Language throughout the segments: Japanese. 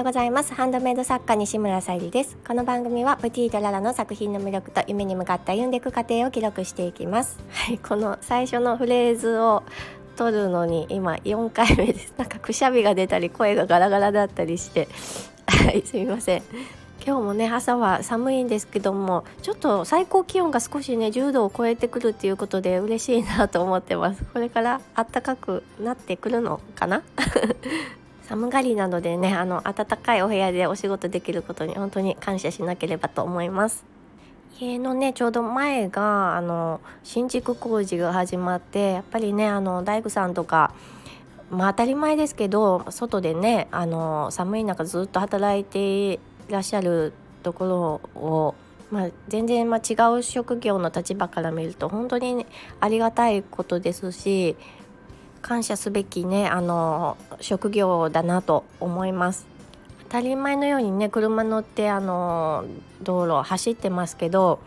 ようございます。ハンドメイド作家西村さゆりです。この番組はプティートララの作品の魅力と夢に向かって歩んでいく過程を記録していきます。はいこの最初のフレーズを取るのに今4回目です。なんかくしゃみが出たり声がガラガラだったりして。はいすみません。今日もね朝は寒いんですけどもちょっと最高気温が少しね10度を超えてくるっていうことで嬉しいなと思ってます。これから暖かくなってくるのかな？寒がりなのでねあの暖かいお部屋でお仕事できることに本当に感謝しなければと思います。家のねちょうど前があの新築工事が始まってやっぱりねあの大工さんとかまあ当たり前ですけど外でねあの寒い中ずっと働いていらっしゃるところを、まあ、全然ま違う職業の立場から見ると本当に、ありがたいことですし感謝すべきねあの職業だなと思います。当たり前のようにね車乗ってあの道路を走ってますけど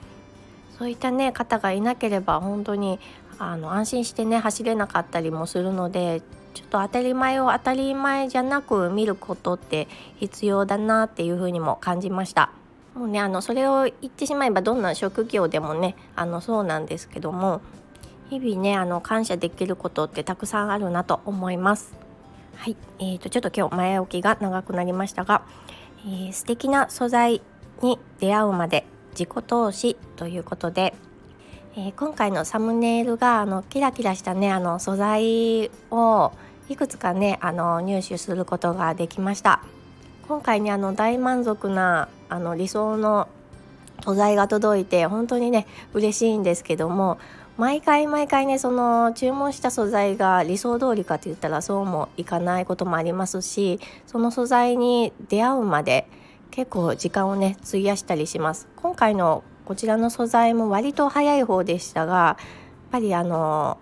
そういったね方がいなければ本当にあの安心してね走れなかったりもするのでちょっと当たり前を当たり前じゃなく見ることって必要だなっていうふうにも感じました。もうねあのそれを言ってしまえばどんな職業でもねあのそうなんですけども日々ねあの感謝できることってたくさんあるなと思います。はい、えーと、ちょっと今日前置きが長くなりましたが、えー、素敵な素材に出会うまで自己投資ということで、えー、今回のサムネイルがあのキラキラしたねあの素材をいくつかねあの入手することができました今回ねあの大満足なあの理想の素材が届いて本当にね嬉しいんですけども毎回毎回ねその注文した素材が理想通りかって言ったらそうもいかないこともありますしその素材に出会うまで結構時間をね費やしたりします。今回のこちらの素材も割と早い方でしたがやっぱりあの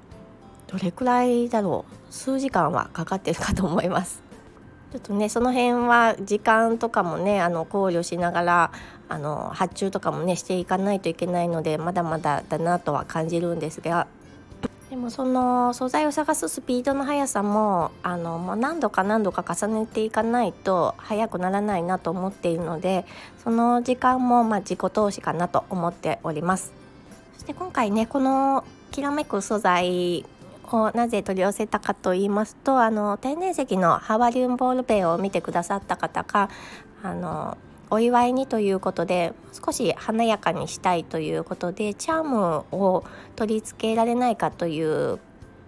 どれくらいだろう数時間はかかってるかと思います。ちょっとねその辺は時間とかもねあの考慮しながらあの発注とかもねしていかないといけないのでまだまだだなとは感じるんですがでもその素材を探すスピードの速さもあのもう何度か何度か重ねていかないと速くならないなと思っているのでその時間もま自己投資かなと思っております。そして今回ねこのきらめく素材をなぜ取り寄せたかと言いますとあの天然石のハワリウムボールペンを見てくださった方があのお祝いにということで少し華やかにしたいということでチャームを取り付けられないかという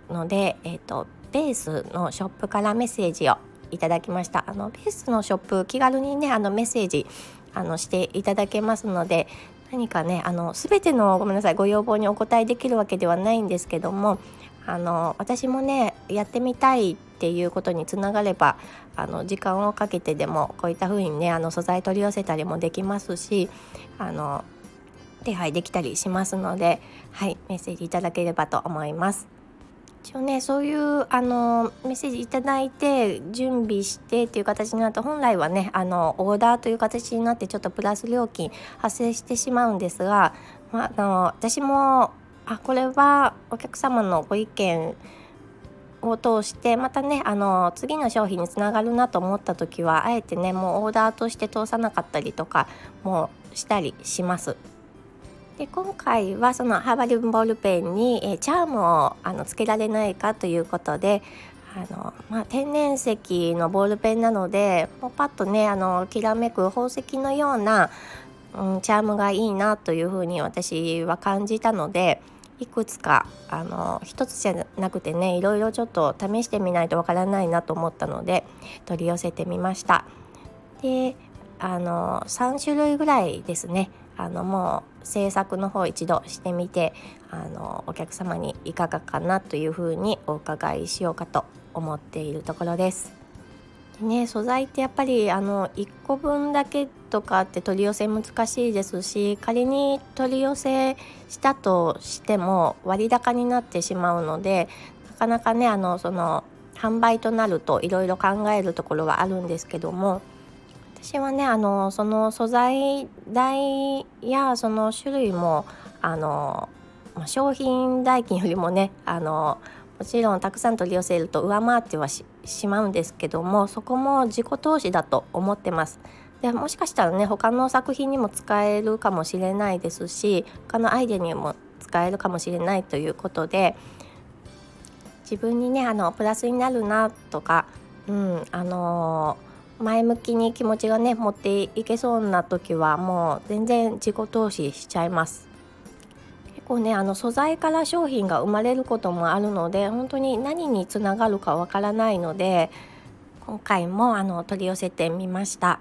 ので、えーと、ベースのショップからメッセージをいただきました。あのベースのショップ気軽にねあのメッセージあのしていただけますので何かねあの全てのごめんなさいご要望にお答えできるわけではないんですけどもあの私もねやってみたいっていうことにつながればあの時間をかけてでもこういった風にねあの素材取り寄せたりもできますしあの手配できたりしますので、はい、メッセージいただければと思います。一応ねそういうあのメッセージいただいて準備してっていう形になると本来はねあのオーダーという形になってちょっとプラス料金発生してしまうんですが、まあ、あの私もあこれはお客様のご意見を通してまたねあの次の商品につながるなと思った時はあえてねもうオーダーとして通さなかったりとかもしたりします。で今回はそのハーバリンボールペンに、えチャームをあのつけられないかということであの、まあ、天然石のボールペンなのでもうパッとねあのきらめく宝石のような、うん、チャームがいいなというふうに私は感じたので。いくつかあの一つじゃなくてねいろいろちょっと試してみないとわからないなと思ったので取り寄せてみました。であの3種類ぐらいですねあのもう制作の方一度してみてあのお客様にいかがかなというふうにお伺いしようかと思っているところです。ね素材ってやっぱりあの1個分だけとかって取り寄せ難しいですし仮に取り寄せしたとしても割高になってしまうのでなかなかねあのその販売となるといろいろ考えるところはあるんですけども私はねあのその素材代やその種類もあの商品代金よりもねあのもちろんたくさん取り寄せると上回ってはしまうんですけどもそこも自己投資だと思ってます。でもしかしたらね他の作品にも使えるかもしれないですし他のアイデアにも使えるかもしれないということで自分にねあのプラスになるなとか、うんあのー、前向きに気持ちがね持っていけそうな時はもう全然自己投資しちゃいます。構ねあの素材から商品が生まれることもあるので本当に何につながるかわからないので今回もあの取り寄せてみました。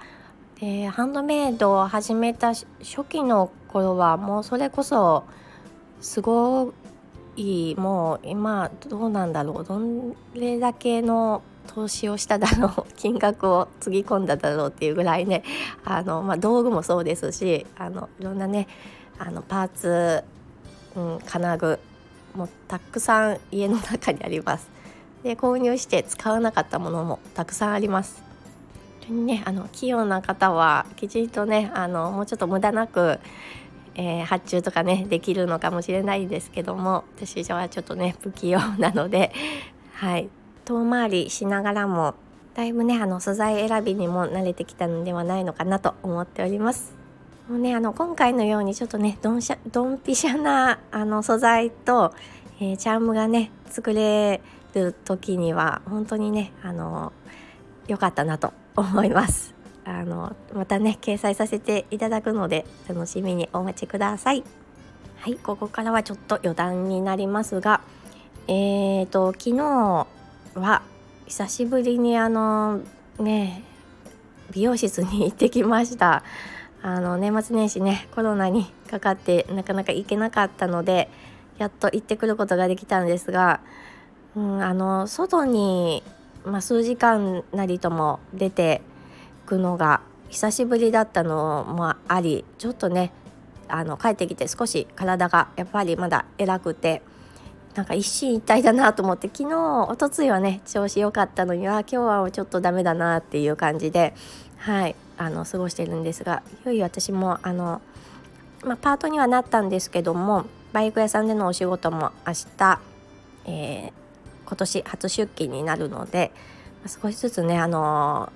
でハンドメイドを始めた初期の頃はもうそれこそすごいもう今どうなんだろうどれだけの投資をしただろう金額をつぎ込んだだろうっていうぐらいねあの、まあ、道具もそうですしあのいろんなねあのパーツ、うん、金具もうたくさん家の中にあります。で購入して使わなかったものもたくさんあります本当に。ね、あの器用な方はきちんとねあのもうちょっと無駄なくえー、発注とかねできるのかもしれないんですけども私はちょっとね不器用なのではい遠回りしながらもだいぶねあの素材選びにも慣れてきたのではないのかなと思っております。もうねあの今回のようにちょっとねドンシャドンピシャなあの素材と、えー、チャームがね作れる時には本当にねあの良かったなと 思います。あのまたね掲載させていただくので楽しみにお待ちくださいはいここからはちょっと余談になりますがえーと昨日は久しぶりにあのね美容室に行ってきましたあの年末年始ねコロナにかかってなかなか行けなかったのでやっと行ってくることができたんですが、うん、あの外に、まあ、数時間なりとも出てくのが久しぶりだったのもありちょっとねあの帰ってきて少し体がやっぱりまだ偉くてなんか一進一退だなと思って昨日おとついはね調子良かったのには今日はちょっとダメだなっていう感じではい。あの過ごしてるんですがいよいよ私もあの、まあ、パートにはなったんですけどもバイク屋さんでのお仕事も明日、えー、今年初出勤になるので少しずつねあの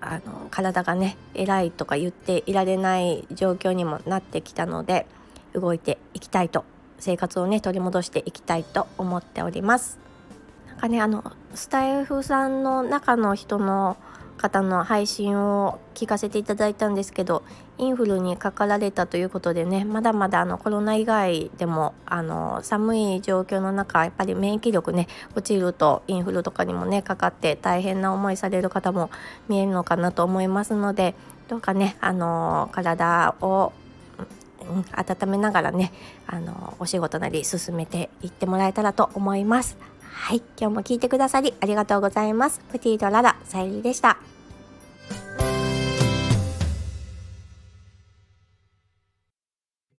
あの体がね偉いとか言っていられない状況にもなってきたので動いていきたいと生活をね取り戻していきたいと思っております。なんかねあのスタイフさんの中の人の方の配信を聞かせていただいたんですけどインフルにかかられたということでねまだまだあのコロナ以外でもあの寒い状況の中やっぱり免疫力ね落ちるとインフルとかにもねかかって大変な思いされる方も見えるのかなと思いますのでどうかねあの体を、温めながらねあのお仕事なり進めていってもらえたらと思います。はい、今日も聞いてくださりありがとうございます。プティとララ、さゆりでした。